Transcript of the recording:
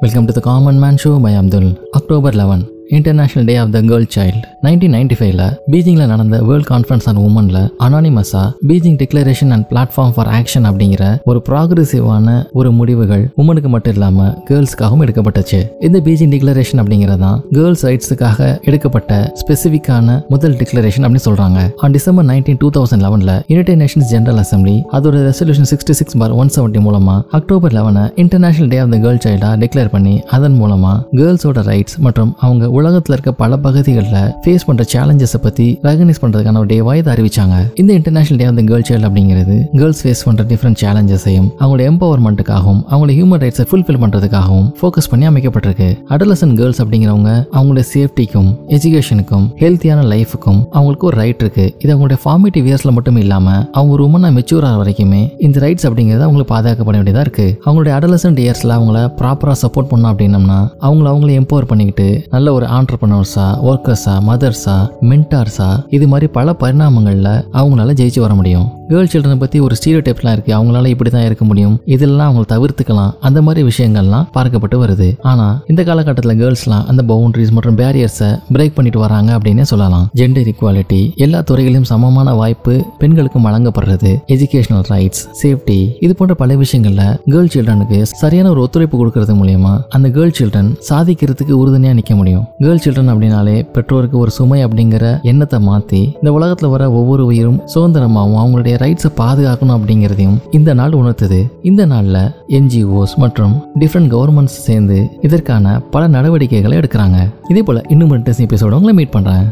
Welcome to the common man show by Abdul October eleven international day of the girl child nineteen ninety ஃபைவ்ல பீஜிங்ல நடந்த world conference on உமன்ல அனானிமஸா Beijing declaration and platform for action அப்படிங்கிற ஒரு ப்ராக்ரெசிவான ஒரு முடிவுகள் உமனுக்கு மட்டும் இல்லாம கேர்ள்ஸ்க்காகவும் எடுக்கப்பட்டுச்சு. இந்த பீஜிங் டிக்ளரேஷன் அப்படிங்கிறதான் கேர்ள்ஸ் ரைட்ஸுக்காக எடுக்கப்பட்ட ஸ்பெசிஃபிக்கான முதல் டிக்ளரேஷன் அப்படின்னு சொல்றாங்க. On December nineteen two thousand லெவன்ல United Nations General Assembly அதோட resolution sixty six bar one seventy மூலமா October லெவனை international day of the girl சைல்டா declare பண்ணி அதன் மூலமா கேர்ள்ஸோட ரைட்ஸ் மற்றும் அவங்க உலகத்துல இருக்க பல பகுதிகளில் ஃபேஸ் பண்ற சேலஞ்சஸை பத்தி ரெகனைஸ் பண்றதுக்கான ஒரு டேவா இதை அறிவிச்சாங்க. இந்த international day of the girl child அப்படிங்கிறது கேர்ள்ஸ் ஃபேஸ் பண்ற டிஃப்ரெண்ட் சேலஞ்சஸையும் அவங்களோட எம்பவர்மெண்ட்டுக்காகவும் அவங்களோட ஹியூமன் ரைட்ஸை ஃபுல்ஃபில் பண்றதுக்காகவும் ஃபோக்கஸ் பண்ணி அமைக்கப்பட்டிருக்கு. அடலசன் கேர்ள்ஸ் அப்படிங்கிறவங்க அவங்களோட சேஃப்டிக்கும் எஜுகேஷனுக்கும் ஹெல்த்தியான லைஃபுக்கும் அவங்களுக்கு ஒரு ரைட் இருக்கு. இது அவங்களுடைய ஃபார்மேட்டிவ் இயர்ஸ்ல மட்டும் இல்லாம அவங்க ஒரு உமனா மெச்சூர் ஆகிற வரைக்குமே இந்த ரைட்ஸ் அப்படிங்கிறது அவங்களுக்கு பாதுகாக்கப்பட வேண்டியதா இருக்கு. அவங்களுடைய அடலசன்ட் இயர்ஸ்ல அவங்கள ப்ராப்பரா சப்போர்ட் பண்ணோம் அப்படின்னம்னா அவங்கள அவங்களே எம்பவர் பண்ணிக்கிட்டு நல்ல ஒரு ஆண்டர்பனர்ஸா ஒர்க்கர்ஸா மதர்ஸா மென்டார்ஸா இது மாதிரி பல பரிணாமங்களில் அவங்களால ஜெயிச்சு வர முடியும். கேர்ள் சில்ட்ரனை பற்றி ஒரு ஸ்டீரியோ டைப்லாம் இருக்கு. அவங்களால இப்படி தான் இருக்க முடியும். இதெல்லாம் அவங்களை தவிர்த்துக்கலாம். அந்த மாதிரி விஷயங்கள்லாம் பார்க்கப்பட்டு வருது. ஆனால் இந்த காலகட்டத்தில் கேர்ள்ஸ்லாம் அந்த பவுண்டரிஸ் மற்றும் பேரியர்ஸை பிரேக் பண்ணிட்டு வராங்க அப்படின்னே சொல்லலாம். ஜெண்டர் ஈக்குவாலிட்டி எல்லா துறைகளிலும் சமமான வாய்ப்பு பெண்களுக்கும் வழங்கப்படுறது. எஜுகேஷனல் ரைட்ஸ் சேஃப்டி இது போன்ற பல விஷயங்கள்ல கேர்ள் சில்ட்ரனுக்கு சரியான ஒரு ஒத்துழைப்பு கொடுக்கறது மூலியமா அந்த கேர்ள் சில்ட்ரன் சாதிக்கிறதுக்கு உறுதுணையா நிக்க முடியும். கேர்ள் சில்ட்ரன் அப்படின்னாலே பெற்றோருக்கு ஒரு சுமை அப்படிங்கிற எண்ணத்தை மாத்தி இந்த உலகத்துல வர ஒவ்வொரு உயிரும் சுதந்திரமாகவும் அவங்களுடைய ரைட்ஸை பாதுகாக்கணும் அப்படிங்கிறதையும் இந்த நாள் உணர்த்துது. இந்த நாளில் என்ஜிஓஸ் மற்றும் டிஃப்ரெண்ட் கவர்மெண்ட்ஸ் சேர்ந்து இதற்கான பல நடவடிக்கைகளை எடுக்கிறாங்க. இதே போல இன்னும் இன்ட்ரெஸ்டிங் எபிசோட உங்களை மீட் பண்ணுறேன்